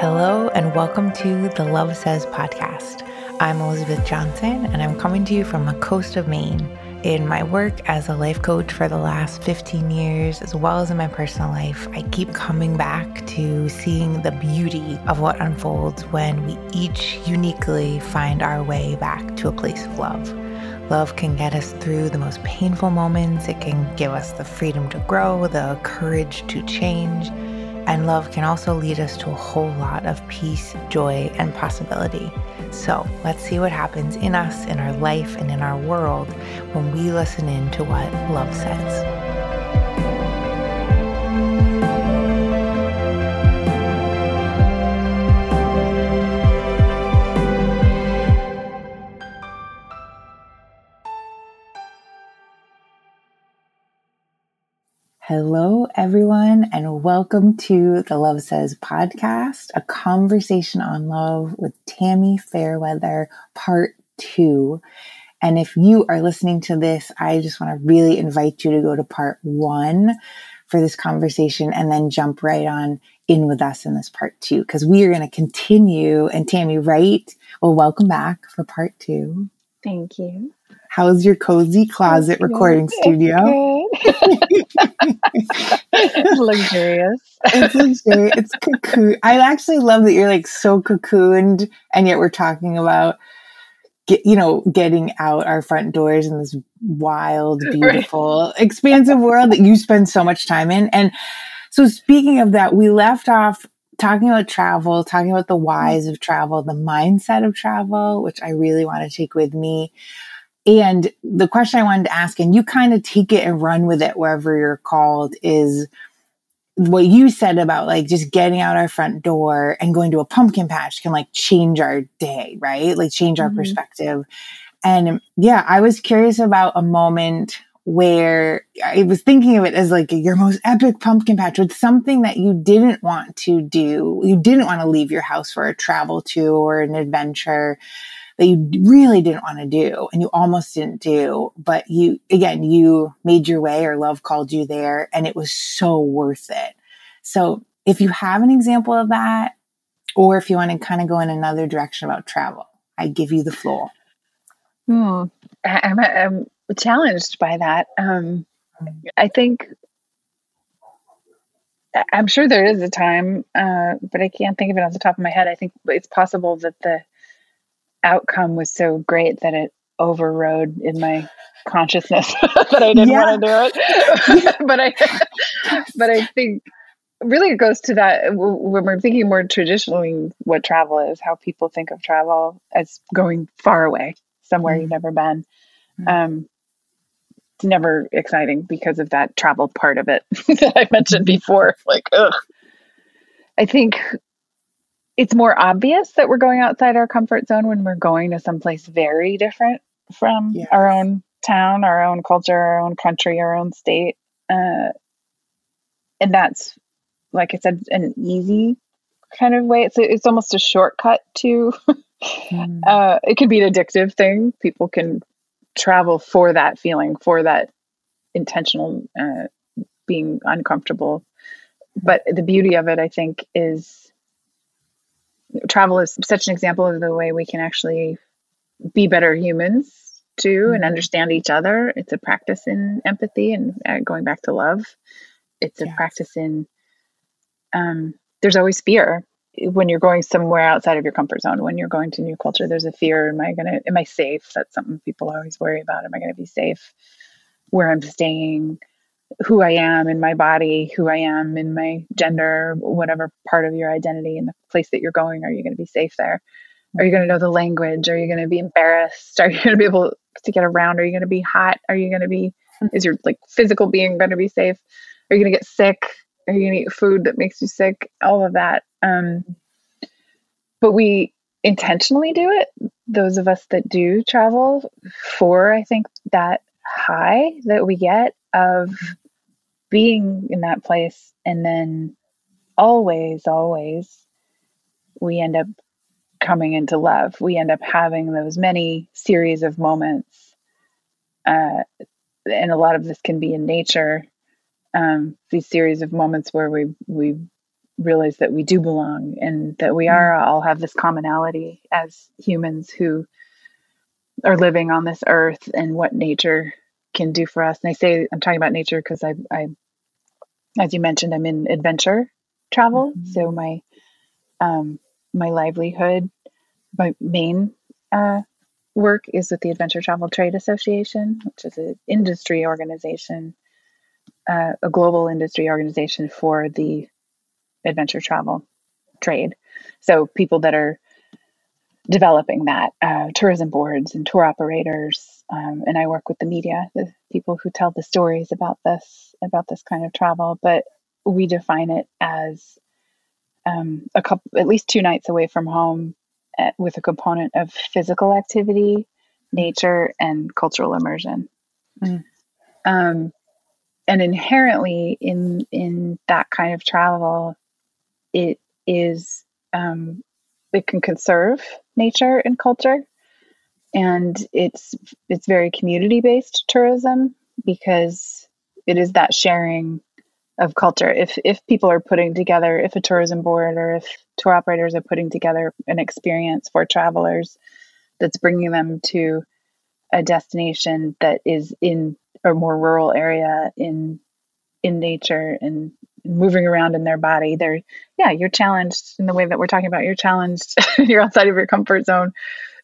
Hello, and welcome to the Love Says podcast. I'm Elizabeth Johnson, and I'm coming to you from the coast of Maine. In my work as a life coach for the last 15 years, as well as in my personal life, I keep coming back to seeing the beauty of what unfolds when we each uniquely find our way back to a place of love. Love can get us through the most painful moments, it can give us the freedom to grow, the courage to change and love can also lead us to a whole lot of peace, joy, and possibility. So let's see what happens in us, in our life, and in our world when we listen in to what love says. Hello, everyone, and welcome to the Love Says podcast, a conversation on love with Tami Fairweather, part two. And if you are listening to this, I just want to really invite you to go to part one for this conversation and then jump right on in with us in this part two, because we are going to continue. And Tami, right? Well, welcome back for part two. Thank you. How's your cozy closet recording studio? it's luxurious. It's luxurious. It's cocoon. I actually love that you're like so cocooned, and yet we're talking about, get, you know, getting out our front doors in this wild, beautiful, right. expansive world that you spend so much time in. And so, speaking of that, we left off talking about travel, talking about the whys of travel, the mindset of travel, which I really want to take with me. And the question I wanted to ask, and you kind of take it and run with it wherever you're called, is what you said about like just getting out our front door and going to a pumpkin patch can like change our day, right? Like change our mm-hmm. perspective. And yeah, I was curious about a moment where I was thinking of it as like your most epic pumpkin patch with something that you didn't want to do. You didn't want to leave your house for a travel to or an adventure that you really didn't want to do and you almost didn't do, but you, again, you made your way or love called you there and it was so worth it. So if you have an example of that, or if you want to kind of go in another direction about travel, I give you the floor. Hmm. I'm, I'm challenged by that. Um, I think I'm sure there is a time, uh, but I can't think of it off the top of my head. I think it's possible that the outcome was so great that it overrode in my consciousness that I didn't yeah. want to do it. but I, but I think really it goes to that when we're thinking more traditionally what travel is, how people think of travel as going far away, somewhere mm-hmm. you've never been. Mm-hmm. Um, it's never exciting because of that travel part of it that I mentioned before. Like, ugh. I think it's more obvious that we're going outside our comfort zone when we're going to someplace very different from yes. our own town, our own culture, our own country, our own state. Uh, and that's, like I said, an easy kind of way. It's, it's almost a shortcut to, mm. uh, it can be an addictive thing. People can travel for that feeling, for that intentional uh, being uncomfortable. But the beauty of it, I think, is travel is such an example of the way we can actually be better humans too mm-hmm. and understand each other. It's a practice in empathy and uh, going back to love. It's a yes. practice in, um, there's always fear when you're going somewhere outside of your comfort zone. When you're going to new culture, there's a fear. Am I going to, am I safe? That's something people always worry about. Am I going to be safe where I'm staying? Who I am in my body, who I am in my gender, whatever part of your identity and the place that you're going, are you going to be safe there? Are you going to know the language? Are you going to be embarrassed? Are you going to be able to get around? Are you going to be hot? Are you going to be, is your like physical being going to be safe? Are you going to get sick? Are you going to eat food that makes you sick? All of that. Um, but we intentionally do it. Those of us that do travel for, I think, that high that we get of being in that place and then always always we end up coming into love. We end up having those many series of moments uh, and a lot of this can be in nature um, these series of moments where we we realize that we do belong and that we are all have this commonality as humans who are living on this earth and what nature can do for us. And I say I'm talking about nature because I, I, as you mentioned, I'm in adventure travel. Mm-hmm. So my, um, my livelihood, my main uh, work is with the Adventure Travel Trade Association, which is an industry organization, uh, a global industry organization for the adventure travel trade. So people that are developing that, uh, tourism boards and tour operators, um, and I work with the media, the people who tell the stories about this about this kind of travel. But we define it as um, a couple, at least two nights away from home, at, with a component of physical activity, nature, and cultural immersion. Mm. Um, and inherently in in that kind of travel, it is um, it can conserve nature and culture and it's it's very community based tourism because it is that sharing of culture. If if people are putting together if a tourism board or if tour operators are putting together an experience for travelers that's bringing them to a destination that is in a more rural area in in nature and moving around in their body they're yeah you're challenged in the way that we're talking about you're challenged you're outside of your comfort zone.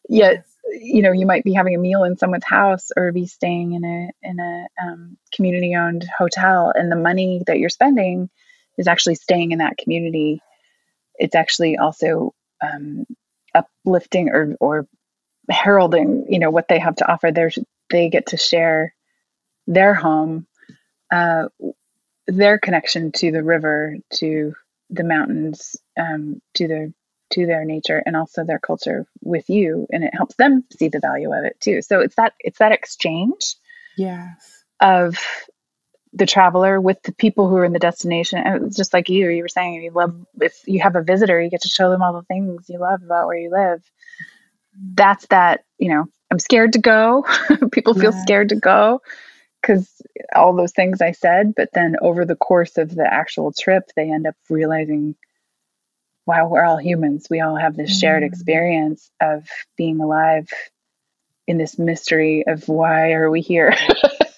Yet you know you might be having a meal in someone's house or be staying in a in a um, community owned hotel and the money that you're spending is actually staying in that community. It's actually also um, uplifting or or heralding you know what they have to offer. They they get to share their home uh, their connection to the river, to the mountains, um, to their to their nature and also their culture with you, and it helps them see the value of it too. So it's that it's that exchange, yes, of the traveler with the people who are in the destination. And it's just like you, you were saying, you love if you have a visitor, you get to show them all the things you love about where you live. That's that, you know, I'm scared to go. people feel yes. scared to go because all those things I said, but then over the course of the actual trip, they end up realizing, wow, we're all humans. We all have this mm-hmm. shared experience of being alive in this mystery of why are we here?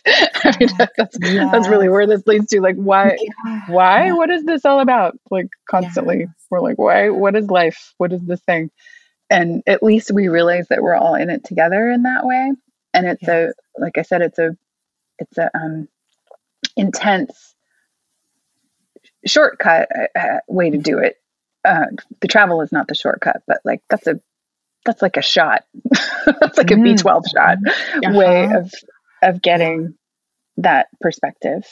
I mean, that's that's really where this leads to. Like, why, yeah. why, yeah. what is this all about? Like, constantly, we're like, why? What is life? What is this thing? And at least we realize that we're all in it together in that way. And it's yes. a, like I said, it's a it's a um, intense shortcut uh, uh, way to do it. Uh, the travel is not the shortcut, but like that's a that's like a shot. that's like mm. a B twelve shot uh-huh. way of of getting that perspective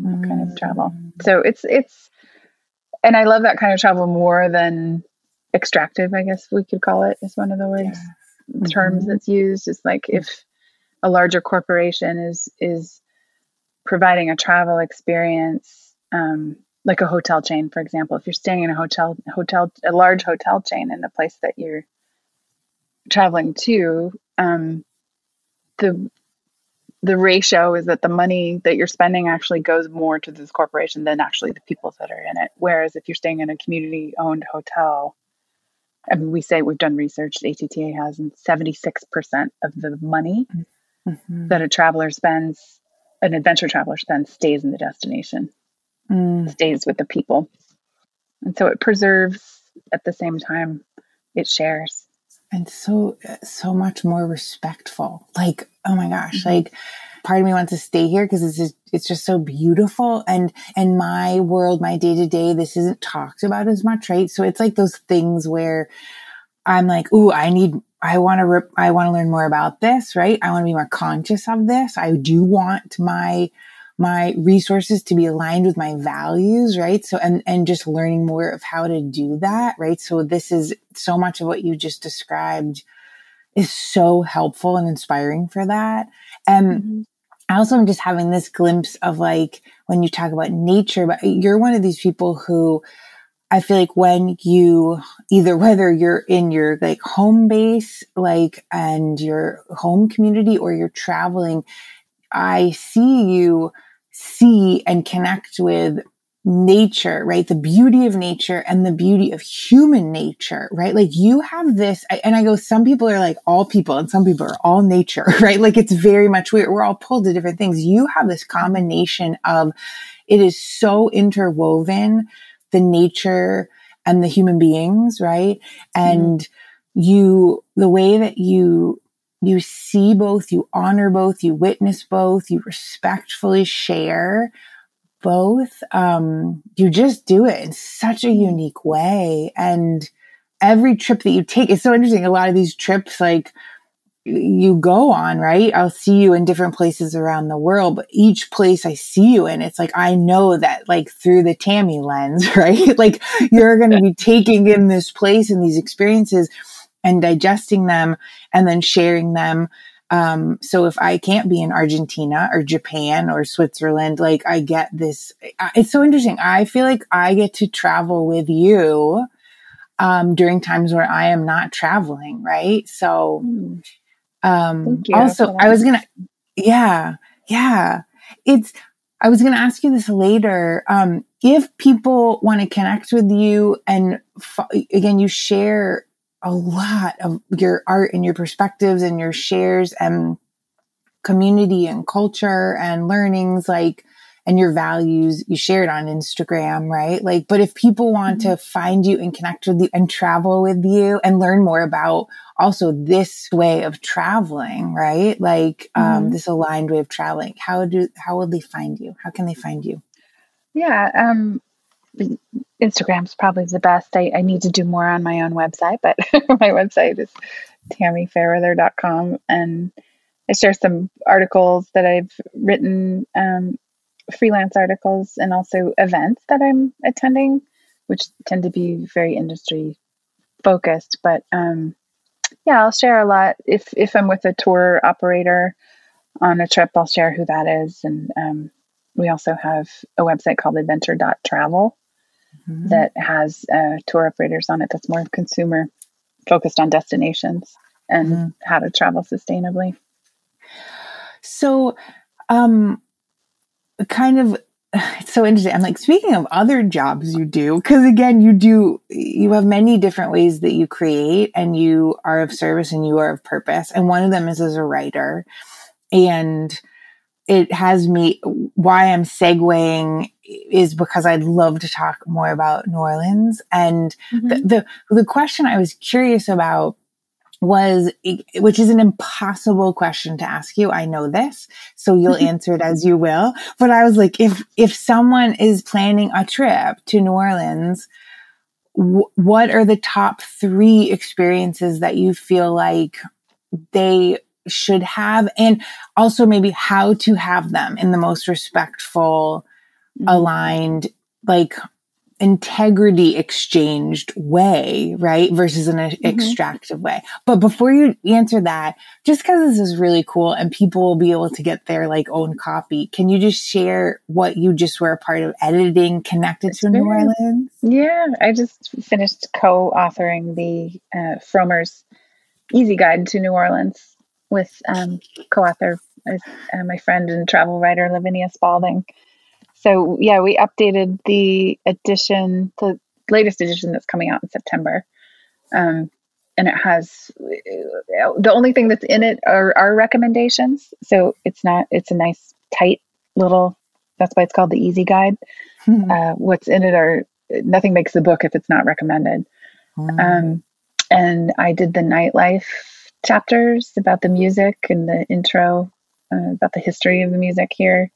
mm. kind of travel. Mm. So it's it's and I love that kind of travel more than extractive, I guess we could call it, is one of the words yeah. terms mm-hmm. that's used. It's like if a larger corporation is is providing a travel experience um, like a hotel chain for example if you're staying in a hotel hotel a large hotel chain in the place that you're traveling to um, the the ratio is that the money that you're spending actually goes more to this corporation than actually the people that are in it whereas if you're staying in a community owned hotel I mean, we say we've done research, ATTA has, and 76% of the money mm-hmm mm-hmm. that a traveler spends, an adventure traveler spends, stays in the destination, mm. stays with the people. And so it preserves at the same time, it shares. And so, so much more respectful. Like, oh my gosh, mm-hmm. like, part of me wants to stay here because it's just, it's just so beautiful and and my world my day to day this isn't talked about as much right so it's like those things where i'm like ooh i need I want to, rip, I want to learn more about this, right? I want to be more conscious of this. I do want my, my resources to be aligned with my values, right? So, and, and just learning more of how to do that, right? So this is so much of what you just described is so helpful and inspiring for that. And mm-hmm. I also am just having this glimpse of like when you talk about nature, but you're one of these people who I feel like when you either whether you're in your like home base, like and your home community or you're traveling, I see you see and connect with nature, right? The beauty of nature and the beauty of human nature, right? Like you have this, and I go, some people are like all people and some people are all nature, right? Like it's very much, we're, we're all pulled to different things. You have this combination of it is so interwoven, the nature and the human beings, right? And mm. you, the way that you you see both, you honor both, you witness both, you respectfully share both. Um, you just do it in such a unique way. And every trip that you take, it's so interesting. A lot of these trips, like, you go on, right? I'll see you in different places around the world, but each place I see you in, it's like, I know that like through the Tami lens, right? like you're going to be taking in this place and these experiences and digesting them and then sharing them. Um, so if I can't be in Argentina or Japan or Switzerland, like I get this, it's so interesting. I feel like I get to travel with you, um, during times where I am not traveling. Right. So, hmm. um, also I was to, yeah, yeah, it's, I was to ask you this later. Um, if people want to connect with you and f- again, you share a lot of your art and your perspectives and your shares and community and culture and learnings like and your values you shared on instagram right like but if people want mm-hmm. to find you and connect with you and travel with you and learn more about also this way of traveling right like um, mm-hmm. um, this aligned way of traveling how do how will they find you how can they find you yeah um Instagram's probably the best. I, I need to do more on my own website, but my website is tamifairweather.com. And I share some articles that I've written, um, freelance articles, and also events that I'm attending, which tend to be very industry focused. But um, yeah, I'll share a lot. If, if I'm with a tour operator on a trip, I'll share who that is. And um, we also have a website called adventure.travel mm-hmm. that has uh, tour operators on it that's more consumer focused on destinations and mm-hmm. how to travel sustainably. So, um, kind of it's so interesting. I'm like, speaking of other jobs you do, because again, you do, you have many different ways that you create and you are of service and you are of purpose. And one of them is as a writer. And it has me, why I'm segueing is because I'd love to talk more about New Orleans. And mm-hmm. the, the, the question I was curious about was, which is an impossible question to ask you. I know this, so you'll answer it as you will. But I was like, if, if someone is planning a trip to New Orleans, w- what are the top three experiences that you feel like they should have? And also maybe how to have them in the most respectful, mm-hmm. aligned, like integrity exchanged way, right? Versus an mm-hmm. extractive way. But before you answer that, just because this is really cool and people will be able to get their like own copy, can you just share what you just were a part of editing connected to New Orleans? Yeah, I just finished co-authoring the uh, Frommer's Easy Guide to New Orleans with um, co-author uh, my friend and travel writer Lavinia Spalding so yeah, we updated the edition, the latest edition that's coming out in September. Um, and it has the only thing that's in it are our recommendations. So it's not, it's a nice, tight little, that's why it's called the Easy Guide. Mm-hmm. Uh, what's in it are nothing makes the book if it's not recommended. Mm-hmm. Um, and I did the nightlife chapters about the music and the intro uh, about the history of the music here.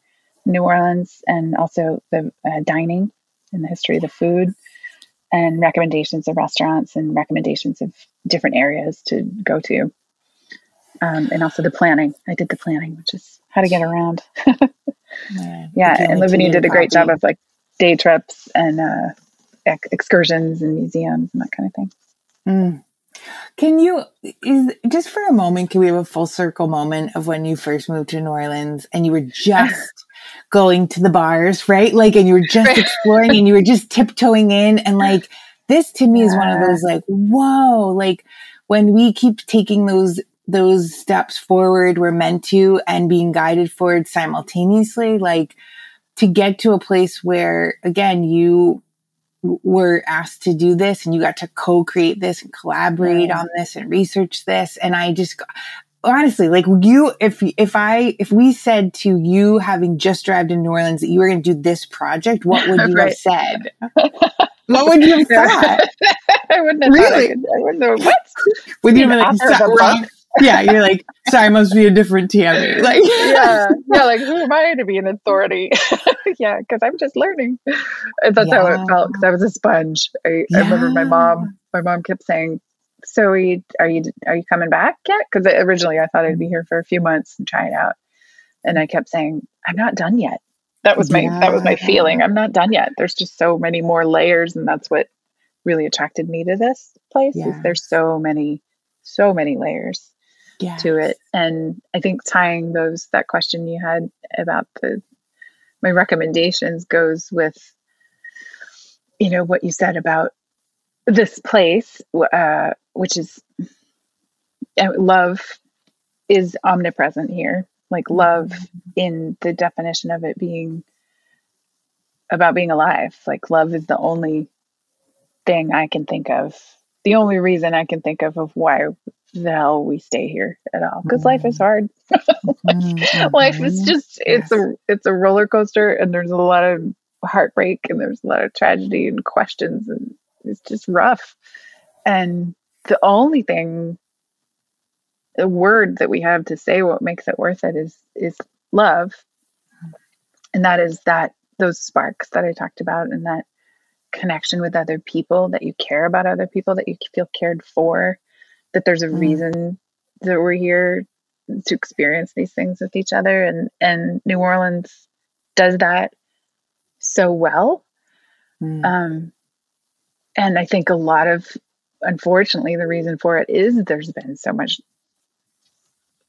New Orleans and also the uh, dining and the history of the food and recommendations of restaurants and recommendations of different areas to go to. Um, and also the planning. I did the planning, which is how to get around. yeah, yeah and Lavinia did a great job of like day trips and uh, ex- excursions and museums and that kind of thing. Mm. Can you is just for a moment? Can we have a full circle moment of when you first moved to New Orleans and you were just going to the bars, right? Like, and you were just exploring and you were just tiptoeing in. And like, this to me is one of those like, whoa, like when we keep taking those, those steps forward, we're meant to and being guided forward simultaneously. Like, to get to a place where again you were asked to do this and you got to co-create this and collaborate on this and research this. And i just honestly like you if if i if we said to you having just arrived in new orleans that you were going to do this project what would you right. have said? What would you have thought? i wouldn't have really? I, I wouldn't have what? Would you have like yeah, you're like, sorry, I must be a different Tami. Like, yeah, yeah, like who am I to be an authority? yeah, because I'm just learning. And that's yeah. how it felt. Because I was a sponge. I, yeah. I, remember my mom. My mom kept saying, "So, are you are you are you coming back yet?" Because originally I thought I'd be here for a few months and try it out, and I kept saying, "I'm not done yet." That was my yeah. that was my feeling. I'm not done yet. There's just so many more layers, and that's what really attracted me to this place. Is there's so many so many layers yes. to it. And I think tying those that question you had about the my recommendations goes with you know what you said about this place, uh, which is love is omnipresent here. Like love mm-hmm. in the definition of it being about being alive. Like love is the only thing I can think of, the only reason I can think of of why the hell we stay here at all? Because mm-hmm. life is hard. Mm-hmm. life is just it's a it's a roller coaster and there's a lot of heartbreak and there's a lot of tragedy and questions and it's just rough. And the only thing the word that we have to say what makes it worth it is is love. And that is that those sparks that i talked about and that connection with other people that you care about other people that you feel cared for that there's a mm. reason that we're here to experience these things with each other and and New Orleans does that so well mm. um and I think a lot of unfortunately the reason for it is there's been so much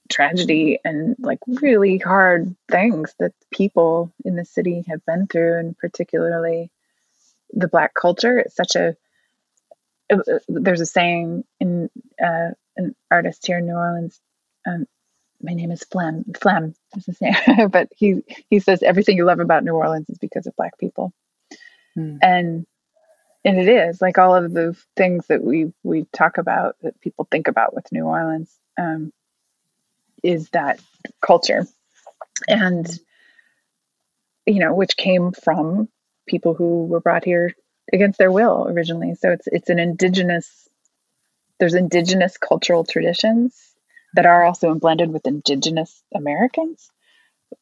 tragedy and like really hard things that people in the city have been through and particularly the black culture it's such a uh, there's a saying in uh, an artist here in New Orleans. Um, my name is Flem. Flem is his name, but he he says everything you love about New Orleans is because of Black people, hmm. and and it is like all of the things that we we talk about that people think about with New Orleans um, is that culture, and you know which came from people who were brought here against their will originally. So it's it's an indigenous there's indigenous cultural traditions that are also blended with indigenous Americans,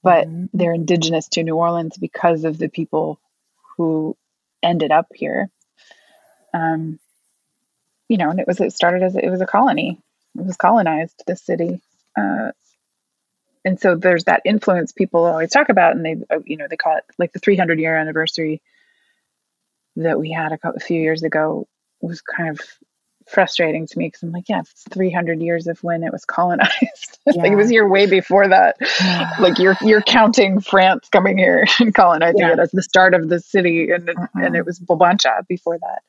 but mm-hmm. they're indigenous to New Orleans because of the people who ended up here. Um, you know, and it was it started as it was a colony. It was colonized the city. Uh, and so there's that influence people always talk about, and they, uh, you know, they call it like the 300 year anniversary that we had a, couple, a few years ago was kind of frustrating to me because I'm like, yeah, it's 300 years of when it was colonized. Yeah. like it was here way before that. like you're you're counting France coming here and colonizing yeah. it as the start of the city, and uh-huh. and it was Bulbancha before that.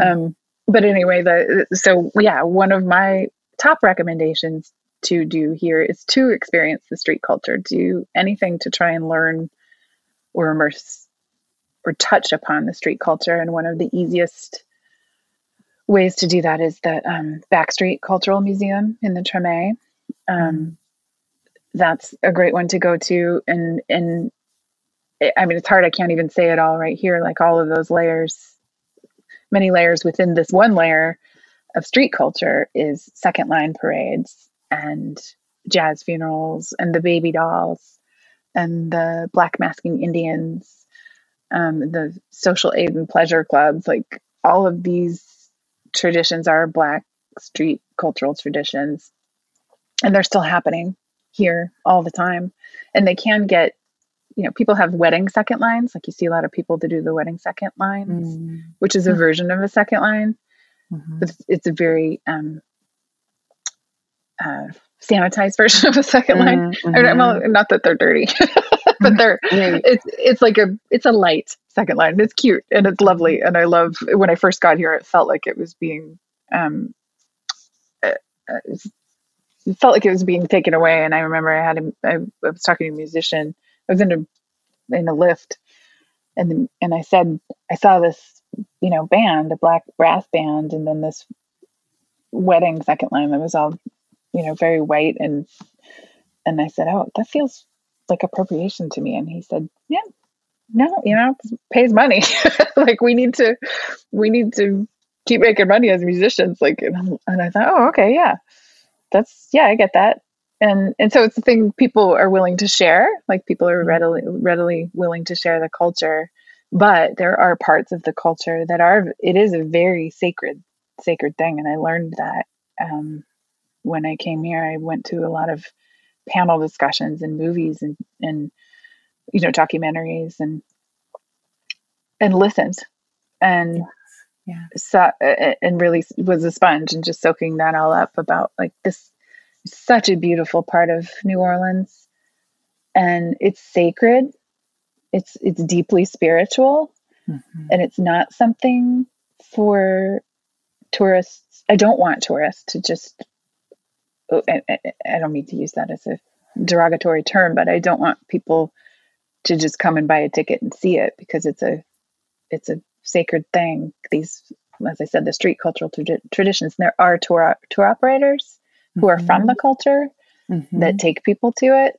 Mm-hmm. Um, but anyway, the so yeah, one of my top recommendations to do here is to experience the street culture. Do anything to try and learn or immerse or touch upon the street culture. And one of the easiest ways to do that is the um, Backstreet Cultural Museum in the Treme. Um, that's a great one to go to. And, and I mean, it's hard. I can't even say it all right here. Like all of those layers, many layers within this one layer of street culture is second line parades and jazz funerals and the baby dolls and the black masking Indians um, the social aid and pleasure clubs, like all of these traditions are Black street cultural traditions, and they're still happening here all the time. And they can get, you know, people have wedding second lines, like you see a lot of people to do the wedding second lines, mm-hmm. which is a version of a second line. Mm-hmm. It's, it's, a very um, uh, sanitized version of a 2nd line. Mm-hmm. Well, not that they're dirty, but they're it's it's like a it's a light second line. It's cute and it's lovely, and I love when I first got here. It felt like it was being um, uh, uh it felt like it was being taken away. And I remember I had a, I, I was talking to a musician. I was in a in a Lyft, and and I said I saw this you know band, a black brass band, and then this wedding second line that was all you know very white and and I said, oh, that feels like appropriation to me, and he said, yeah. No, you know, pays money. like we need to, we need to keep making money as musicians. Like, and, and I thought, oh, okay, yeah, that's yeah, I get that. And and so it's a thing people are willing to share. Like people are readily readily willing to share the culture. But there are parts of the culture that are it is a very sacred sacred thing. And i learned that um, when i came here i went to a lot of panel discussions and movies and and you know documentaries and and listened and yeah so and really was a sponge and just soaking that all up about like this such a beautiful part of New Orleans and it's sacred. It's it's deeply spiritual mm-hmm. and it's not something for tourists. I don't want tourists to just oh, I, I don't mean to use that as a derogatory term, but I don't want people to just come and buy a ticket and see it because it's a it's a sacred thing. These, as I said, the street cultural tra- traditions. And there are tour tour operators who are from the mm-hmm. culture mm-hmm. that take people to it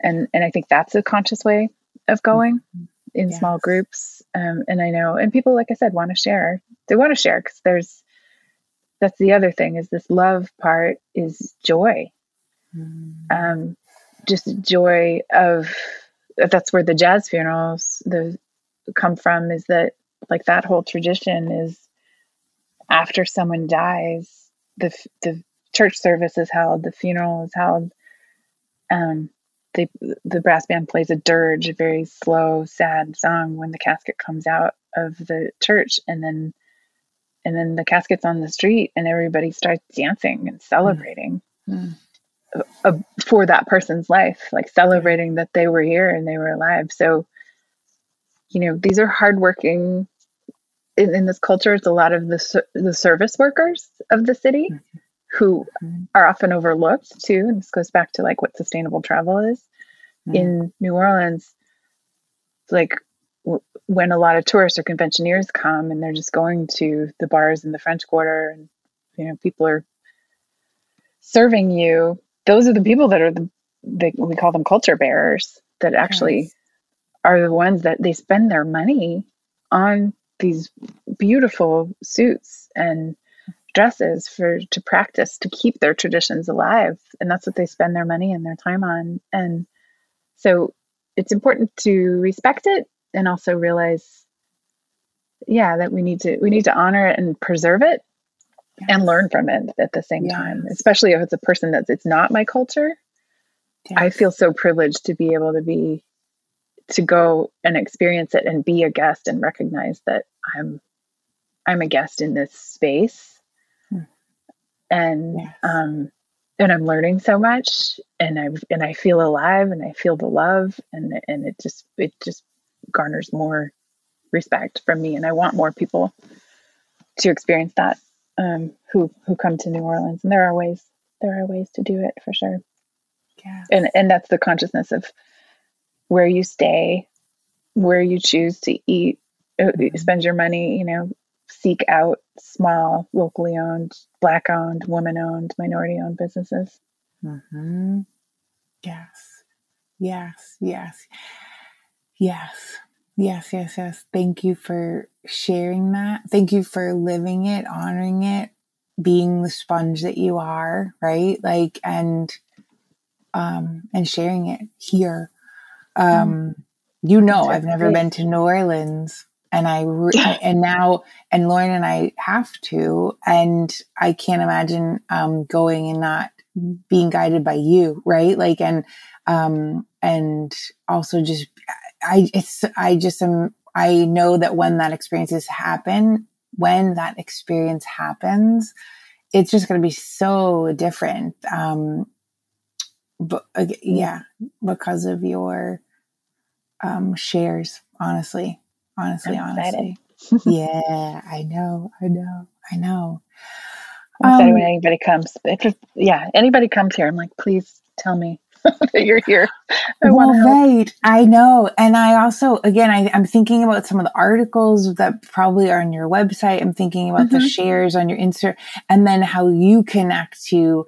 and and i think that's a conscious way of going mm-hmm. in yes. small groups um, and i know and people like i said want to share they want to share because there's that's the other thing is this love part is joy mm. um, just joy of that's where the jazz funerals the come from is that like that whole tradition is after someone dies the the church service is held, the funeral is held. Um, they, the brass band plays a dirge, a very slow, sad song when the casket comes out of the church, and then and then the casket's on the street, and everybody starts dancing and celebrating mm. Uh, for that person's life, like celebrating that they were here and they were alive. So, you know, these are hardworking. In, in this culture, it's a lot of the the service workers of the city. Mm-hmm who mm-hmm. are often overlooked too. And this goes back to like what sustainable travel is mm. in New Orleans. Like w- when a lot of tourists or conventioneers come and they're just going to the bars in the French Quarter, and you know people are serving you. Those are the people that are the they, we call them culture bearers that actually yes. are the ones that they spend their money on these beautiful suits and dresses for to practice to keep their traditions alive. And that's what they spend their money and their time on. And so it's important to respect it and also realize yeah that we need to we need to honor it and preserve it and learn from it at the same yes. time especially if it's a person that's it's not my culture yes. i feel so privileged to be able to be to go and experience it and be a guest and recognize that i'm i'm a guest in this space and yes. um and I'm learning so much and I and I feel alive and I feel the love and and it just it just garners more respect from me and I want more people to experience that um who who come to New Orleans and there are ways there are ways to do it for sure. Yeah. And and that's the consciousness of where you stay, where you choose to eat, uh, mm-hmm. spend your money, you know, seek out small, locally owned, black owned, woman owned, minority owned businesses. Mm-hmm. Yes. Yes. Yes. Yes. Yes. Yes. Yes. Thank you for sharing that. Thank you for living it, honoring it, being the sponge that you are, right? Like, and, um, and sharing it here. Um, mm. you know, I've never been to New Orleans and I re- and now and Lauren and I have to, and I can't imagine um, going and not being guided by you, right? Like and um, and also just I it's I just am I know that when that experiences happen, when that experience happens, it's just going to be so different. Um, but uh, yeah, because of your um, shares, honestly honestly, honestly. yeah, I know, I know, I know. I'm excited um, when anybody comes. Just, yeah, anybody comes here, I'm like, please tell me that you're here. I well, right. I know. And I also, again, I, am thinking about some of the articles that probably are on your website. I'm thinking about mm-hmm. the shares on your Insta and then how you connect to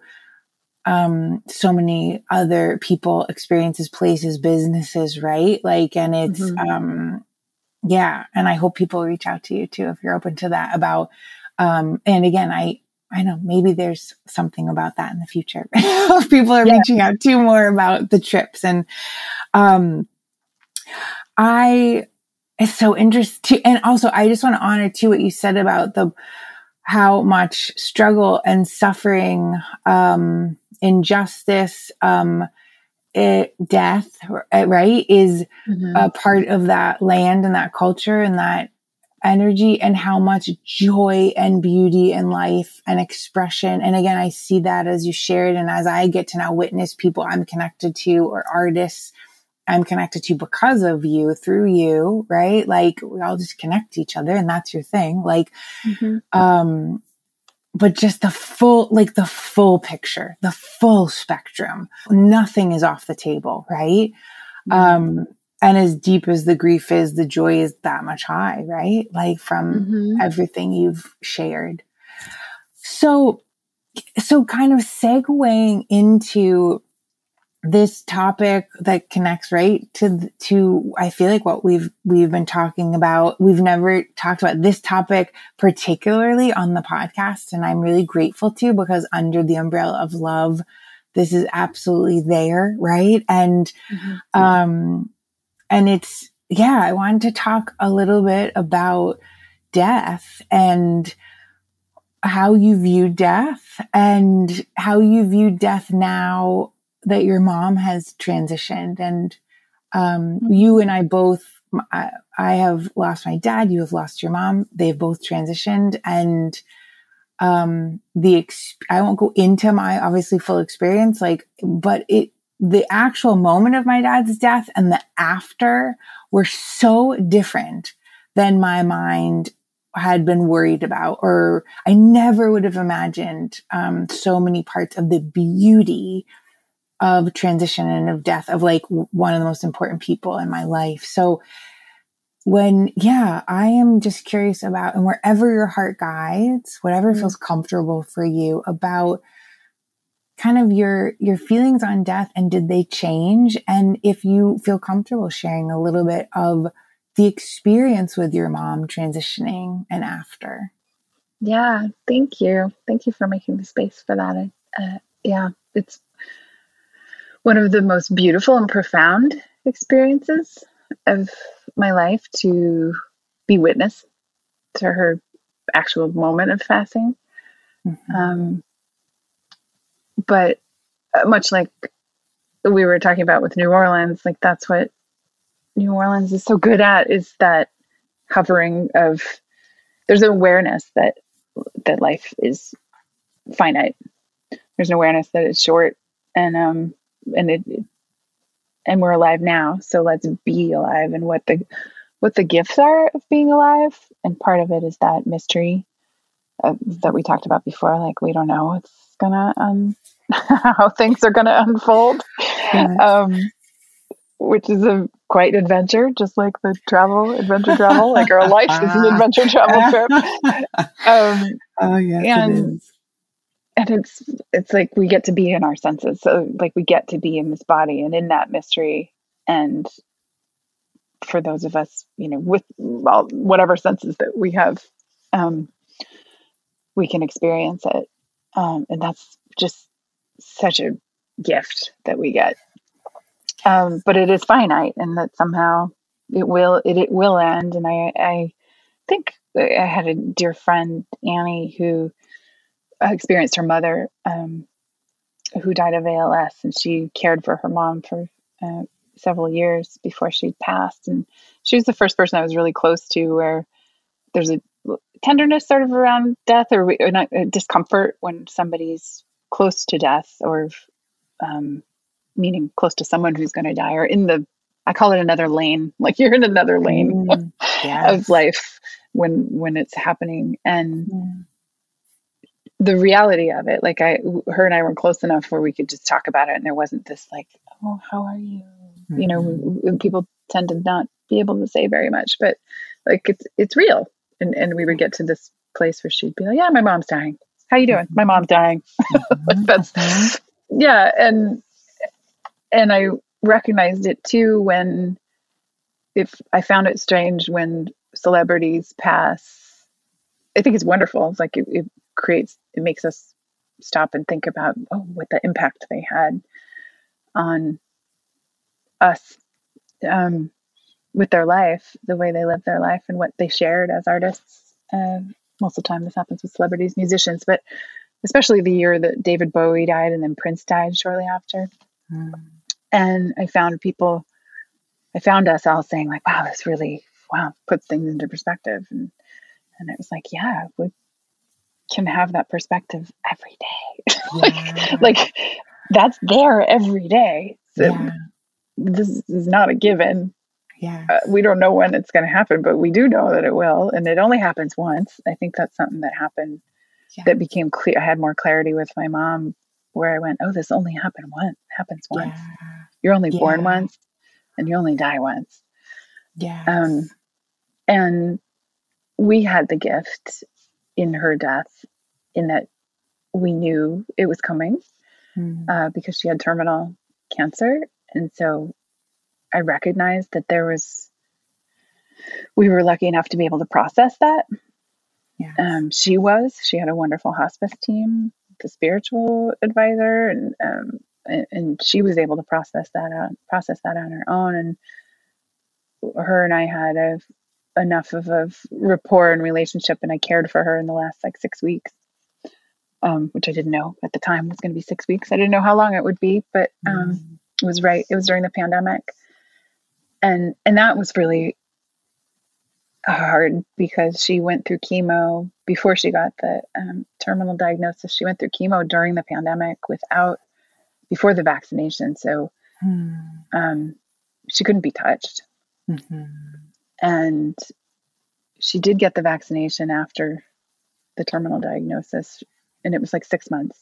um, so many other people, experiences, places, businesses, right? Like, and it's, mm-hmm. um, yeah. And I hope people reach out to you too, if you're open to that about, um, and again, I, I know maybe there's something about that in the future. people are yeah. reaching out to more about the trips and, um, I, it's so interesting. And also, I just want to honor too what you said about the, how much struggle and suffering, um, injustice, um, it, death, right, is mm-hmm. a part of that land and that culture and that energy and how much joy and beauty and life and expression. And again, I see that as you shared and as I get to now witness people I'm connected to or artists I'm connected to because of you, through you, right? Like we all just connect to each other and that's your thing. Like, mm-hmm. um, but just the full, like the full picture, the full spectrum. Nothing is off the table, right? Mm-hmm. Um, and as deep as the grief is, the joy is that much high, right? Like from mm-hmm. everything you've shared. So, so kind of segueing into this topic that connects right to to I feel like what we've we've been talking about we've never talked about this topic particularly on the podcast and I'm really grateful to because under the umbrella of love this is absolutely there right and mm-hmm. um and it's yeah I wanted to talk a little bit about death and how you view death and how you view death now that your mom has transitioned and um, mm-hmm. you and I both I, I, have lost my dad you have lost your mom they've both transitioned and um, the ex- I won't go into my obviously full experience like but it the actual moment of my dad's death and the after were so different than my mind had been worried about or I never would have imagined um, so many parts of the beauty of transition and of death of like one of the most important people in my life. So when, yeah, I am just curious about, and wherever your heart guides, whatever mm-hmm. feels comfortable for you about kind of your, your feelings on death and did they change? And if you feel comfortable sharing a little bit of the experience with your mom transitioning and after. Yeah, thank you. Thank you for making the space for that. Uh, yeah, it's one of the most beautiful and profound experiences of my life to be witness to her actual moment of fasting. Mm-hmm. Um, but uh, much like we were talking about with New Orleans, like that's what New Orleans is so good at is that hovering of there's an awareness that that life is finite. There's an awareness that it's short and um and it and we're alive now. So let's be alive. And what the what the gifts are of being alive and part of it is that mystery uh, that we talked about before like we don't know. What's gonna um how things are gonna unfold. Yeah. um which is a quite adventure just like the travel adventure travel like our life is an adventure travel trip. Um oh yeah and and it's it's like we get to be in our senses so like we get to be in this body and in that mystery. And for those of us you know with well, whatever senses that we have um we can experience it um and that's just such a gift that we get um but it is finite and that somehow it will it, it will end and i i think i had a dear friend annie who experienced her mother um, who died of ALS, and she cared for her mom for uh, several years before she passed. And she was the first person I was really close to where there's a tenderness sort of around death or, or not, discomfort when somebody's close to death or um, meaning close to someone who's going to die or in the I call it another lane like you're in another lane mm, yes. of life when when it's happening and mm the reality of it, like I, her and I were close enough where we could just talk about it, and there wasn't this like, oh, how are you? Mm-hmm. You know, mm-hmm. people tend to not be able to say very much, but like it's it's real, and and we would get to this place where she'd be like, yeah, my mom's dying. How you doing? Mm-hmm. My mom's dying. That's mm-hmm. yeah, and and I recognized it too when if I found it strange when celebrities pass. I think it's wonderful. It's like it, it creates, it makes us stop and think about oh, what the impact they had on us um, with their life, the way they lived their life, and what they shared as artists. Uh, most of the time, this happens with celebrities, musicians, but especially the year that David Bowie died and then Prince died shortly after. Mm. And I found people I found us all saying like, wow, this really, wow, puts things into perspective. And, and it was like, yeah, we can have that perspective every day. Yeah. like, like that's there every day. So yeah. this is not a given. Yeah. Uh, we don't know when it's going to happen, but we do know that it will. And it only happens once. I think that's something that happened yeah. that became clear. I had more clarity with my mom where I went, oh, this only happened once, happens once. You're only born once and you only die once. Yeah. Um, and we had the gift in her death in that we knew it was coming mm. uh, because she had terminal cancer. And so I recognized that there was, we were lucky enough to be able to process that. Yes. Um, she was, she had a wonderful hospice team, the spiritual advisor, and um, and she was able to process that out, process that on her own. And her and I had a, enough of a rapport and relationship, and I cared for her in the last like six weeks, um, which I didn't know at the time was going to be six weeks. I didn't know how long it would be, but um, mm. it was right. It was during the pandemic, and and that was really hard because she went through chemo before she got the um, terminal diagnosis. She went through chemo during the pandemic without before the vaccination. So hmm. um, she couldn't be touched. Mm-hmm. And she did get the vaccination after the terminal diagnosis. And it was like six months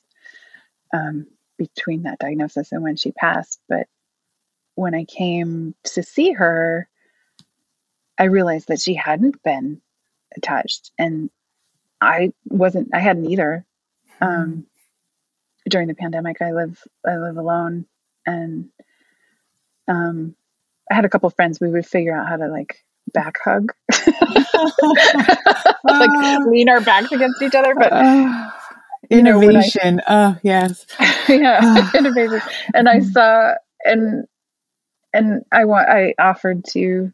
um, between that diagnosis and when she passed. But when I came to see her, I realized that she hadn't been touched. And I wasn't, I hadn't either. Hmm. Um, during the pandemic, I live I live alone, and um, I had a couple friends. We would figure out how to like back hug, like lean our backs against each other. But uh, innovation, know, I, oh yes, yeah, innovation. And I saw and and I want I offered to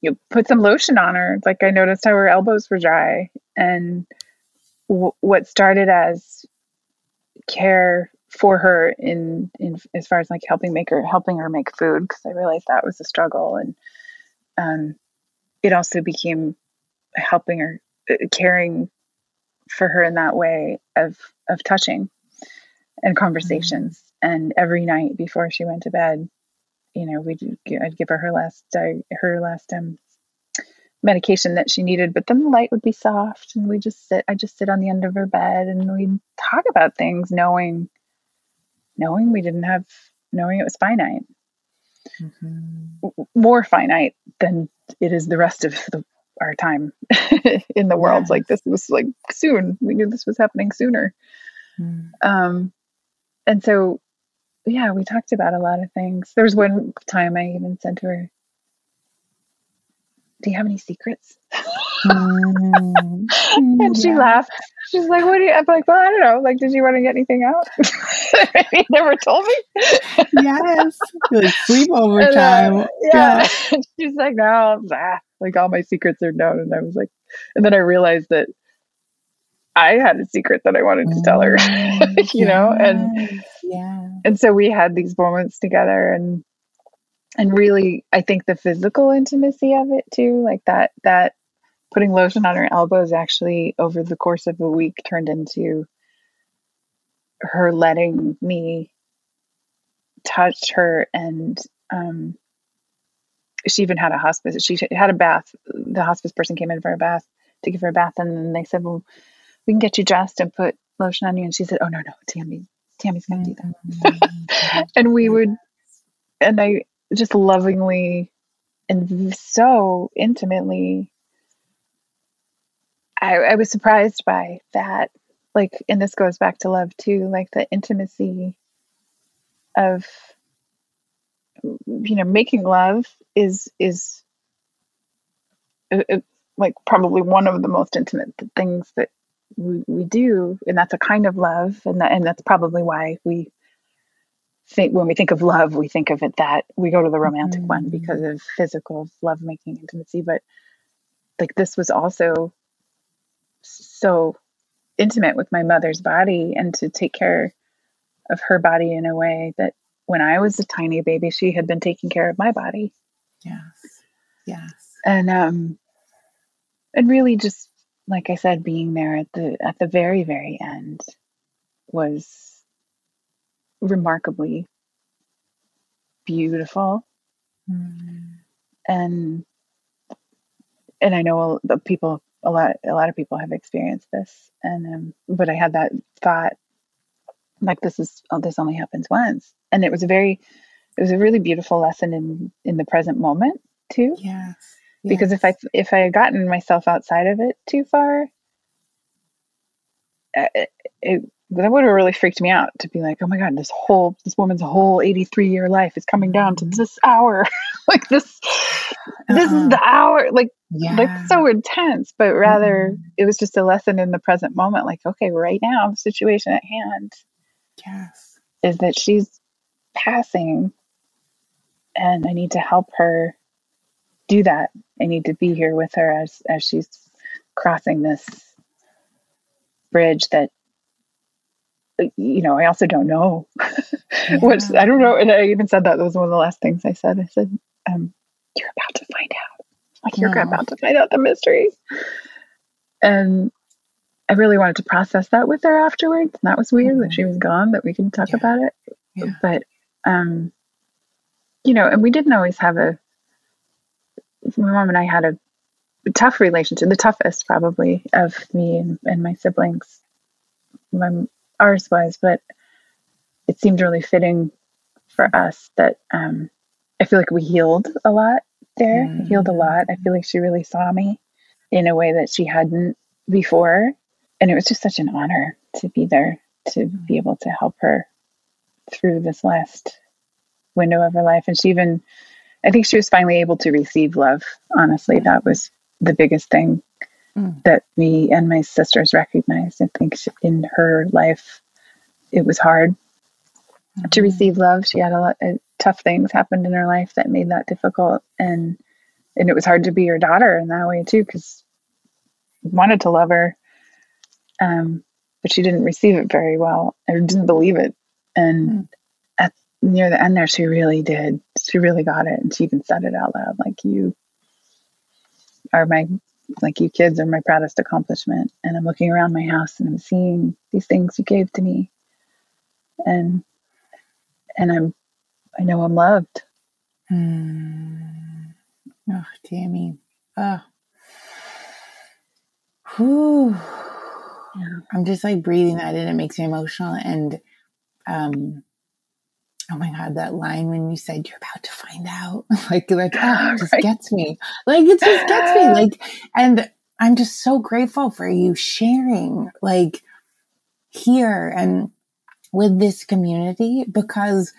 you know, put some lotion on her. Like I noticed how her elbows were dry, and w- what started as care for her in in as far as like helping make her helping her make food because I realized that was a struggle and um it also became helping her uh, caring for her in that way of of touching and conversations mm-hmm. and every night before she went to bed you know we'd I'd give her her last her last um medication that she needed, but then the light would be soft and we just sit I just sit on the end of her bed and we'd talk about things knowing knowing we didn't have knowing it was finite. Mm-hmm. More finite than it is the rest of the, our time in the world. Like this was like soon. We knew this was happening sooner. Mm. Um and so yeah, we talked about a lot of things. There was one time I even said to her, do you have any secrets? Mm. and she yeah. laughed. She's like, what do you, I'm like, well, I don't know. Like, did you want to get anything out? you never told me. yes. Like sleep over and, time. Uh, yeah. yeah. She's like, no, nah. like all my secrets are known. And I was like, and then I realized that I had a secret that I wanted to tell her, mm, you know? And, yeah. And so we had these moments together and, and really i think the physical intimacy of it too like that that putting lotion on her elbows actually over the course of a week turned into her letting me touch her and um, she even had a hospice she had a bath the hospice person came in for a bath to give her a bath and then they said well we can get you dressed and put lotion on you. And she said, oh, no, no, Tami, Tami's going to do that. And we would, and I just lovingly and so intimately, I, I was surprised by that. Like, and this goes back to love too, like the intimacy of, you know, making love is, is, uh, uh, like probably one of the most intimate things that we, we do and that's a kind of love and that, and that's probably why we think when we think of love we think of it that we go to the romantic mm-hmm. one because of physical love making intimacy but like this was also so intimate with my mother's body and to take care of her body in a way that when I was a tiny baby she had been taking care of my body. Yes. Yes. And um and really just like I said, being there at the at the very very end was remarkably beautiful, mm. and and I know the people a lot a lot of people have experienced this, and um, but I had that thought like this is oh, this only happens once, and it was a very it was a really beautiful lesson in in the present moment too. Yes because if I if I had gotten myself outside of it too far, uh, it, it, that would have really freaked me out to be like, oh my god, this whole this woman's whole eighty three year life is coming down to this hour, like this this uh-huh. is the hour, like yeah. like so intense. But rather, mm-hmm. it was just a lesson in the present moment. Like, okay, right now, the situation at hand, yes, is that she's passing, and I need to help her do that. I need to be here with her as as she's crossing this bridge that you know, I also don't know yeah. which I don't know. And I even said that, that was one of the last things I said. I said, um, you're about to find out. Like you're no. about to find out the mystery. And I really wanted to process that with her afterwards. And that was weird mm-hmm. that she was gone, that we could talk yeah. about it. Yeah. But um, you know, and we didn't always have a my mom and I had a tough relationship, the toughest probably of me and, and my siblings. My ours was, but it seemed really fitting for us that um, I feel like we healed a lot there. Mm. Healed a lot. I feel like she really saw me in a way that she hadn't before, and it was just such an honor to be there to be able to help her through this last window of her life. And she even I think she was finally able to receive love. Honestly, that was the biggest thing mm. that me and my sisters recognized. I think she, in her life, it was hard mm-hmm. to receive love. She had a lot of tough things happened in her life that made that difficult, and and it was hard to be her daughter in that way too, because wanted to love her, um, but she didn't receive it very well or didn't believe it, and mm near the end there, she really did. She really got it. And she even said it out loud like, you are my, like, you kids are my proudest accomplishment. And I'm looking around my house and I'm seeing these things you gave to me. And, and I'm, I know I'm loved. Hmm. Oh, Tami. Oh. Whew. Yeah. I'm just like breathing that in. It makes me emotional. And, um, oh my god that line when you said you're about to find out. Like like oh, it just right. gets me. Like it just gets me. Like and i'm just so grateful for you sharing like here and with this community because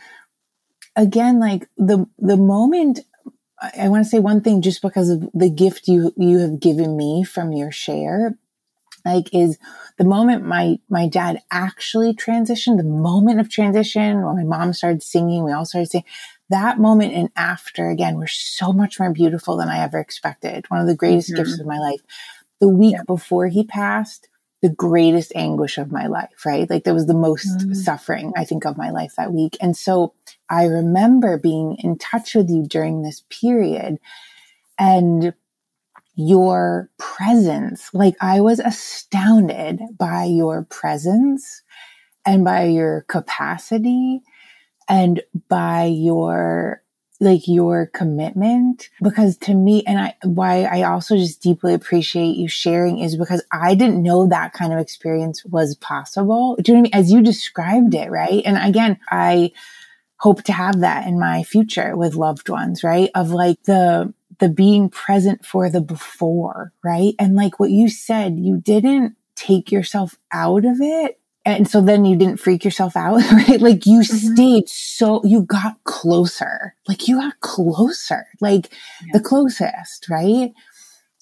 again like the the moment I want to say one thing just because of the gift you you have given me from your share like is the moment my my dad actually transitioned the moment of transition when my mom started singing we all started singing that moment and after again were so much more beautiful than i ever expected one of the greatest mm-hmm. gifts of my life the week yeah. before he passed the greatest anguish of my life right like there was the most mm-hmm. suffering i think of my life that week and so i remember being in touch with you during this period and your presence. Like I was astounded by your presence and by your capacity and by your like your commitment because to me and I why I also just deeply appreciate you sharing is because I didn't know that kind of experience was possible. Do you know what I mean? As you described it, right? And again, I hope to have that in my future with loved ones, right? Of like the the being present for the before, right? And like what you said, you didn't take yourself out of it. And so then you didn't freak yourself out, right? Like you mm-hmm. stayed so, you got closer. Like you got closer, like yeah. the closest, right?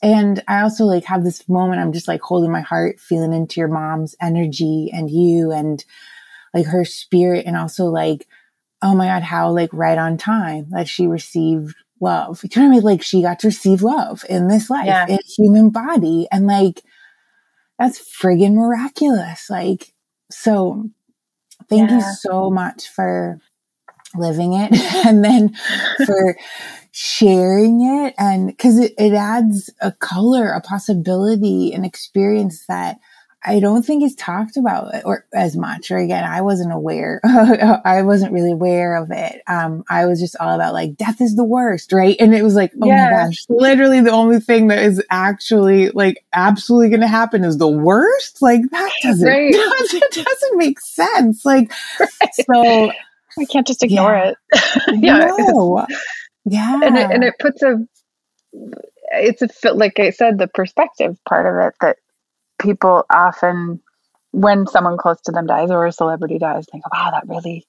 And I also like have this moment, I'm just like holding my heart, feeling into your mom's energy and you and like her spirit and also like, oh my God, how like right on time that she received love. You know what I mean? Like she got to receive love in this life, yeah. in a human body. And like, that's friggin' miraculous. Like, so thank yeah. you so much for living it and then for sharing it. And cause it, it adds a color, a possibility, an experience that I don't think it's talked about or as much. Or again, I wasn't aware. I wasn't really aware of it. Um, I was just all about like death is the worst, right? And it was like, oh yeah. my gosh, literally the only thing that is actually like absolutely going to happen is the worst. Like that doesn't, right. it doesn't make sense. Like right. so, we can't just ignore yeah. it. yeah, no. yeah, and it, and it puts a it's a like I said, the perspective part of it that people often, when someone close to them dies or a celebrity dies, think, wow, that really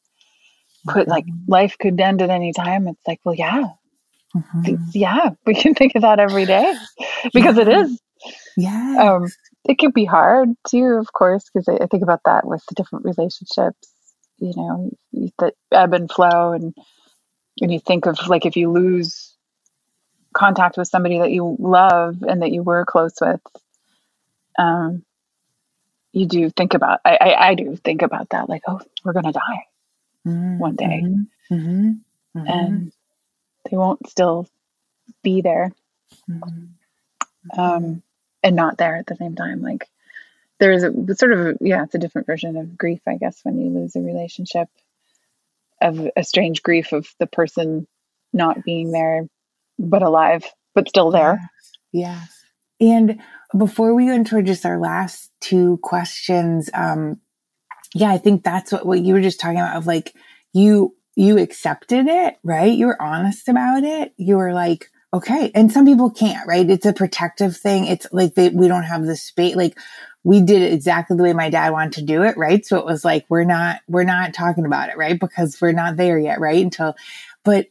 put like mm-hmm. life could end at any time. It's like, well, yeah. Mm-hmm. Yeah, we can think of that every day because yeah. it is. Yeah. Um, it can be hard too, of course, because I, I, think about that with the different relationships, you know, that ebb and flow. And when you think of like if you lose contact with somebody that you love and that you were close with, um, you do think about I, I, I do think about that like oh we're gonna die mm-hmm. one day mm-hmm. mm-hmm. mm-hmm. and they won't still be there mm-hmm. um, and not there at the same time like there's a sort of yeah it's a different version of grief i guess when you lose a relationship of a strange grief of the person not being there but alive but still there yeah, yeah. and before we go into just our last two questions, um, yeah, I think that's what, what you were just talking about of like, you, you accepted it, right? You were honest about it. You were like, okay. And some people can't, right? It's a protective thing. It's like they, we don't have the space. Like we did it exactly the way my dad wanted to do it, right? So it was like, we're not, we're not talking about it, right? Because we're not there yet, right? Until, but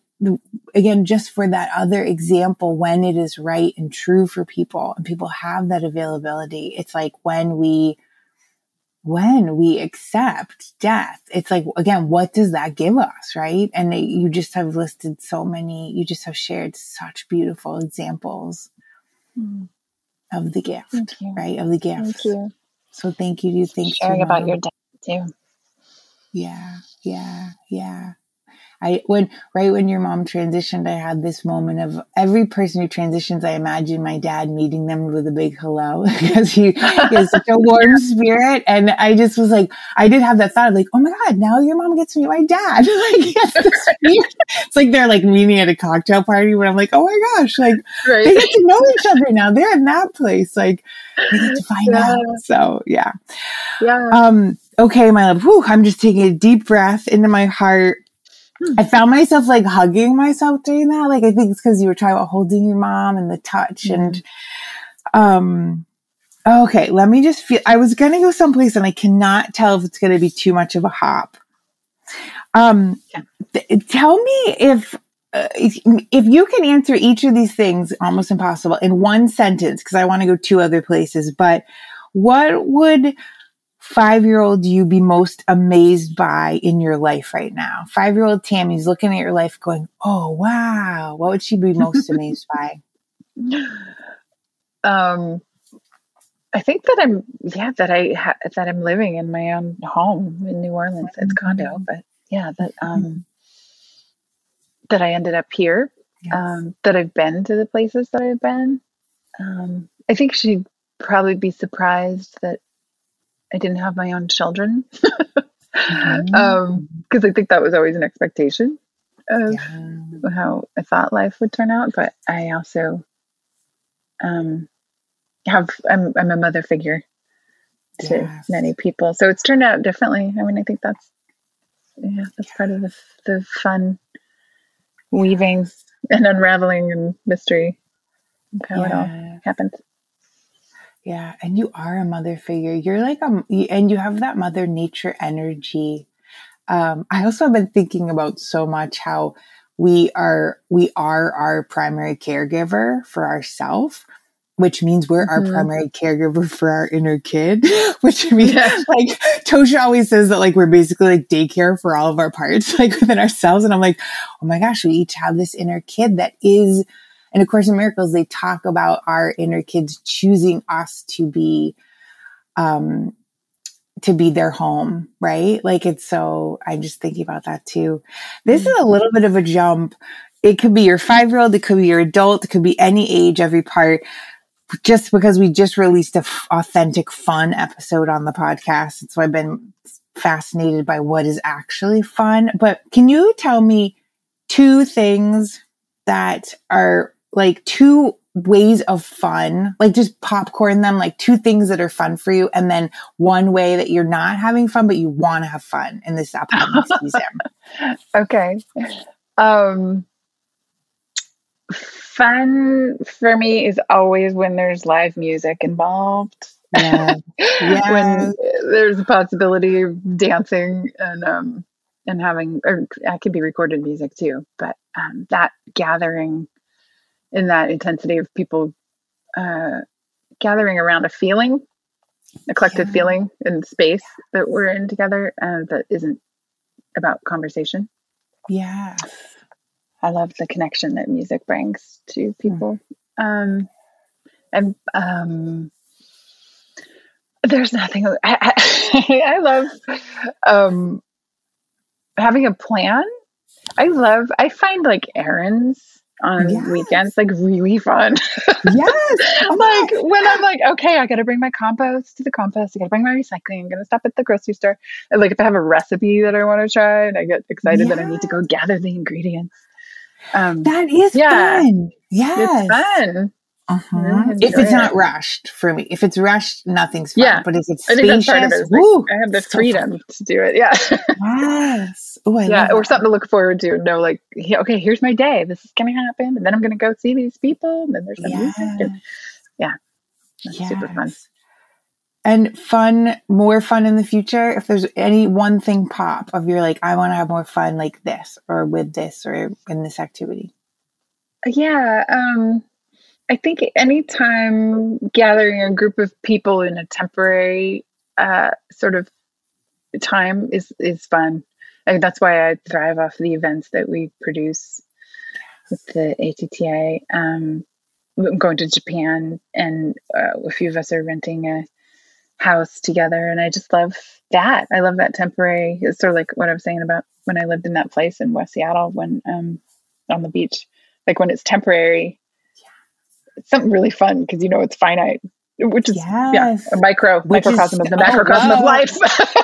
again, just for that other example, when it is right and true for people and people have that availability, it's like when we, when we accept death, it's like, again, what does that give us? Right. And it, you just have listed so many, you just have shared such beautiful examples mm. of the gift, right? Of the gift. Thank you. So thank you. You think sharing about your death too. Yeah. Yeah. Yeah. I when right when your mom transitioned, I had this moment of every person who transitions, I imagine my dad meeting them with a big hello because he, he has such a warm spirit. And I just was like, I did have that thought of like, oh my God, now your mom gets to meet my dad. like, it's like they're like meeting at a cocktail party where I'm like, oh my gosh, like right. they get to know each other now. They're in that place. Like they get to find yeah. out. So yeah. Yeah. Um, okay, my love. Whew, I'm just taking a deep breath into my heart I found myself like hugging myself doing that. Like I think it's because you were talking about holding your mom and the touch mm-hmm. and um okay, let me just feel I was gonna go someplace and I cannot tell if it's gonna be too much of a hop. Um yeah. th- tell me if uh, if, if you can answer each of these things almost impossible in one sentence because I want to go two other places, but what would five year old you be most amazed by in your life right now? Five year old Tami's looking at your life going, Oh, wow. What would she be most amazed by? Um, I think that I'm, yeah, that I, ha- that I'm living in my own home in New Orleans. It's condo, mm-hmm. but yeah, that, um, mm-hmm. that I ended up here, yes. um, that I've been to the places that I've been. Um, I think she'd probably be surprised that I didn't have my own children because mm-hmm. um, I think that was always an expectation. of yeah. how I thought life would turn out, but I also um, have I'm I'm a mother figure to yes. many people, so it's turned out differently. I mean, I think that's yeah, that's part of the the fun weaving and unraveling and mystery of how yeah. it all happens. Yeah, and you are a mother figure. You're like a, and you have that mother nature energy. Um, I also have been thinking about so much how we are we are our primary caregiver for ourselves which means we're mm-hmm. our primary caregiver for our inner kid, which means yeah. like Tosha always says that like we're basically like daycare for all of our parts, like within ourselves. And I'm like, oh my gosh, we each have this inner kid that is, and of course in miracles, they talk about our inner kids choosing us to be, um, to be their home, right? Like it's so, I'm just thinking about that too. This mm-hmm. is a little bit of a jump. It could be your five year old, it could be your adult, it could be any age, every part just because we just released a f- authentic fun episode on the podcast. So I've been fascinated by what is actually fun. But can you tell me two things that are like two ways of fun, like just popcorn them, like two things that are fun for you, and then one way that you're not having fun, but you want to have fun in this upcoming season. Okay. Um, fun for me is always when there's live music involved. Yeah. yeah. when there's a possibility of dancing and um and having or I could be recorded music too, but um that gathering in that intensity of people uh gathering around a feeling, a collective yeah. feeling in space that we're in together uh, that isn't about conversation. Yeah. I love the connection that music brings to people. Mm. Um, and um, there's nothing. I, I, I love um, having a plan. I love. I find like errands on yes. weekends like really fun. yes. like when I'm like, okay, I gotta bring my compost to the compost, I gotta bring my recycling, I'm gonna stop at the grocery store. And like if I have a recipe that I want to try and I get excited that I need to go gather the ingredients. Um, that is yeah, fun. Yeah, it's fun. Uh-huh. If it's not rushed for me, if it's rushed, nothing's fun. Yeah. But if it's spacious, I, it. woo, like, I have the so freedom fun. to do it. Yeah. yes. Oh, yeah. Or something to look forward to. Know like, okay, here's my day. This is going to happen, and then I'm going to go see these people. And then there's some yes. music. And, yeah. Yes. Super fun and fun, more fun in the future. If there's any one thing pop of you're like, I want to have more fun like this or with this or in this activity. Yeah. Um, I think anytime gathering a group of people in a temporary uh, sort of time is, is fun. And that's why I thrive off the events that we produce with the ATTA. Um, I'm going to Japan, and uh, a few of us are renting a house together. And I just love that. I love that temporary. It's sort of like what I was saying about when I lived in that place in West Seattle when um on the beach. Like when it's temporary, something really fun because you know it's finite. Which is yes. yeah, a micro which microcosm is, of the macrocosm oh, of life.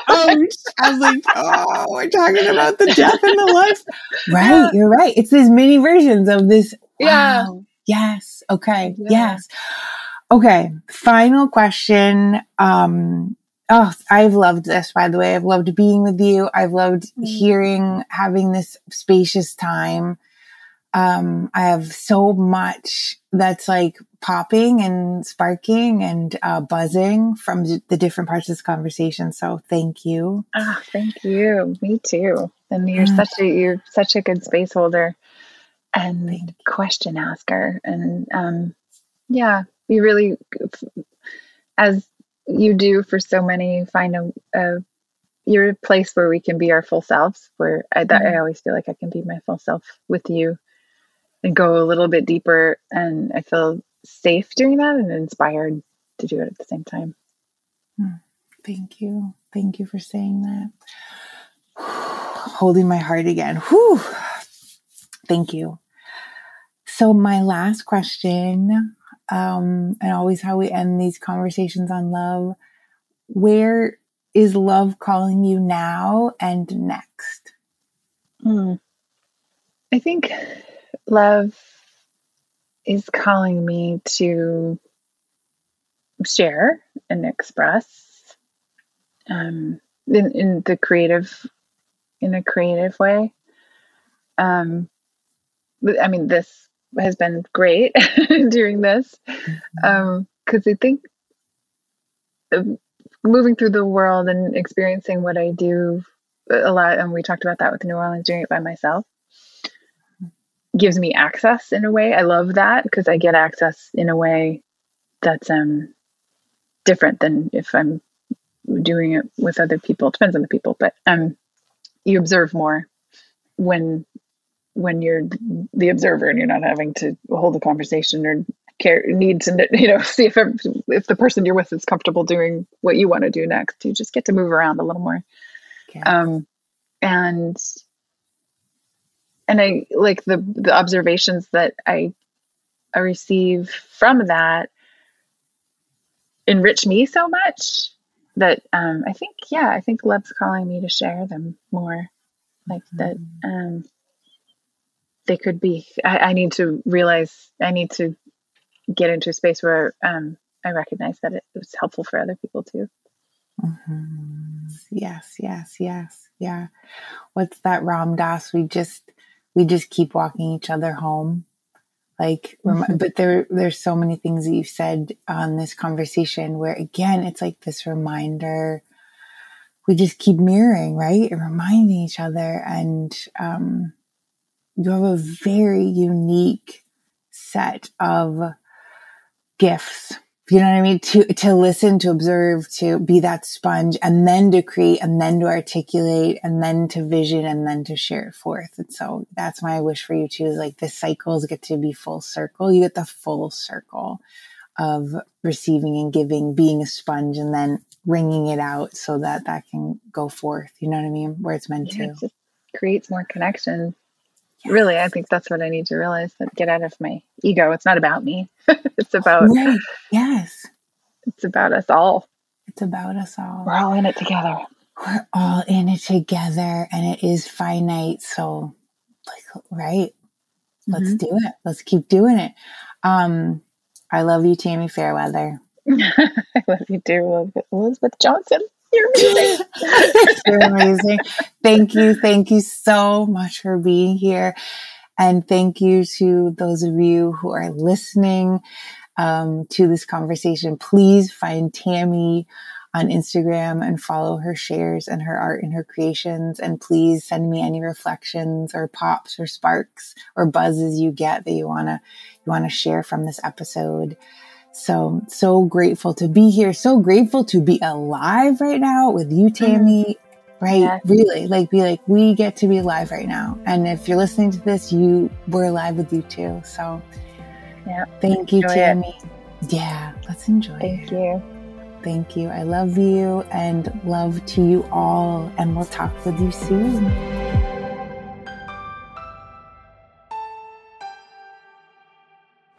oh, I was like, oh, we're talking about the death and the life. Right, yeah. you're right. It's these mini versions of this. Yeah. Yes. Okay. Yeah. Yes. Okay, final question. Um, oh, I've loved this, by the way. I've loved being with you. I've loved mm-hmm. hearing, having this spacious time. Um, I have so much that's like popping and sparking and uh, buzzing from the different parts of this conversation. So thank you. Ah, oh, thank you. Me too. And you're mm. such a you're such a good space holder and question asker. And um, yeah, we really, as you do for so many, find a, a you're a place where we can be our full selves. Where I, that, mm-hmm. I always feel like I can be my full self with you, and go a little bit deeper. And I feel safe doing that and inspired to do it at the same time. Hmm. Thank you. Thank you for saying that. Holding my heart again. Whew. Thank you. So, my last question um, and always how we end these conversations on love. Where is love calling you now and next? Mm. I think love is calling me to share and express um, in, in the creative in a creative way um, i mean this has been great doing this because mm-hmm. um, i think moving through the world and experiencing what i do a lot and we talked about that with new orleans doing it by myself gives me access in a way i love that because i get access in a way that's um different than if I'm doing it with other people. It depends on the people, but um, you observe more when when you're the observer and you're not having to hold a conversation or care need to you know see if if the person you're with is comfortable doing what you want to do next. You just get to move around a little more. Okay. Um, and and I like the the observations that I I receive from that enrich me so much that um, I think, yeah, I think love's calling me to share them more. Like mm-hmm. that, um, they could be. I, I, need to realize. I need to get into a space where um, I recognize that it was helpful for other people too. Mm-hmm. Yes, yes, yes, yeah. What's that Ram Dass? We just we just keep walking each other home. Like mm-hmm. but there there's so many things that you've said on this conversation where again it's like this reminder. We just keep mirroring right? And reminding each other. And um, you have a very unique set of gifts you know what I mean? To, to listen, to observe, to be that sponge and then to create and then to articulate and then to vision and then to share it forth. And so that's my wish for you too, is like the cycles get to be full circle. You get the full circle of receiving and giving, being a sponge and then wringing it out so that that can go forth. You know what I mean? Where it's meant yeah, to. It creates more connection really i think that's what i need to realize that get out of my ego. It's not about me. It's about right. yes. it's about us all. It's about us all. We're all in it together. We're all in it together and it is finite so like right? Let's mm-hmm. do it. Let's keep doing it. Um i love you tami fairweather. I love you too elizabeth johnson you're amazing. You're amazing. Thank you. Thank you so much for being here. And thank you to those of you who are listening um, to this conversation. Please find Tami on Instagram and follow her shares and her art and her creations. And please send me any reflections or pops or sparks or buzzes you get that you wanna you wanna share from this episode. So, so grateful to be here. So grateful to be alive right now with you, mm-hmm. Tami. Right? Really, like, be like, we get to be alive right now. And if you're listening to this, you we're alive with you too. So, yeah. Thank you, Tami. It. Yeah. Let's enjoy Thank it. you. Thank you. I love you and love to you all. And we'll talk with you soon.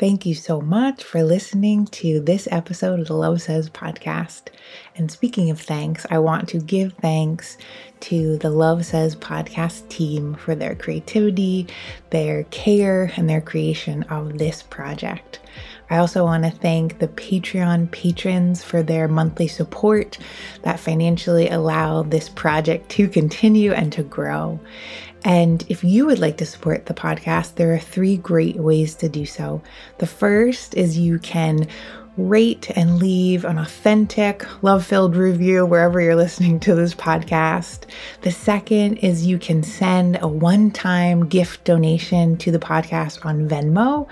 Thank you so much for listening to this episode of the Love Says podcast. And speaking of thanks, I want to give thanks to the Love Says podcast team for their creativity, their care, and their creation of this project. I also want to thank the Patreon patrons for their monthly support that financially allow this project to continue and to grow. And if you would like to support the podcast, there are three great ways to do so. The first is you can rate and leave an authentic, love filled review wherever you're listening to this podcast. The second is you can send a one time gift donation to the podcast on Venmo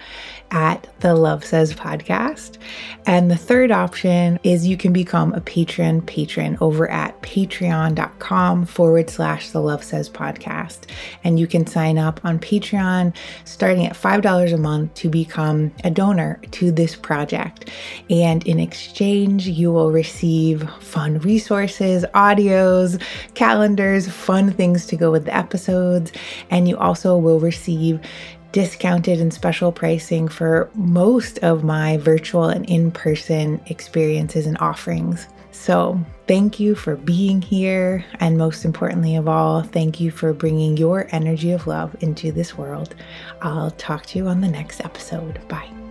at the Love Says podcast. And the third option is you can become a Patreon patron over at patreon.com forward slash the Love Says podcast. And you can sign up on Patreon starting at $5 a month to become a donor to this project. And in exchange, you will receive fun resources, audios, calendars, fun things to go with the episodes. And you also will receive discounted and special pricing for most of my virtual and in person experiences and offerings. So, thank you for being here. And most importantly of all, thank you for bringing your energy of love into this world. I'll talk to you on the next episode. Bye.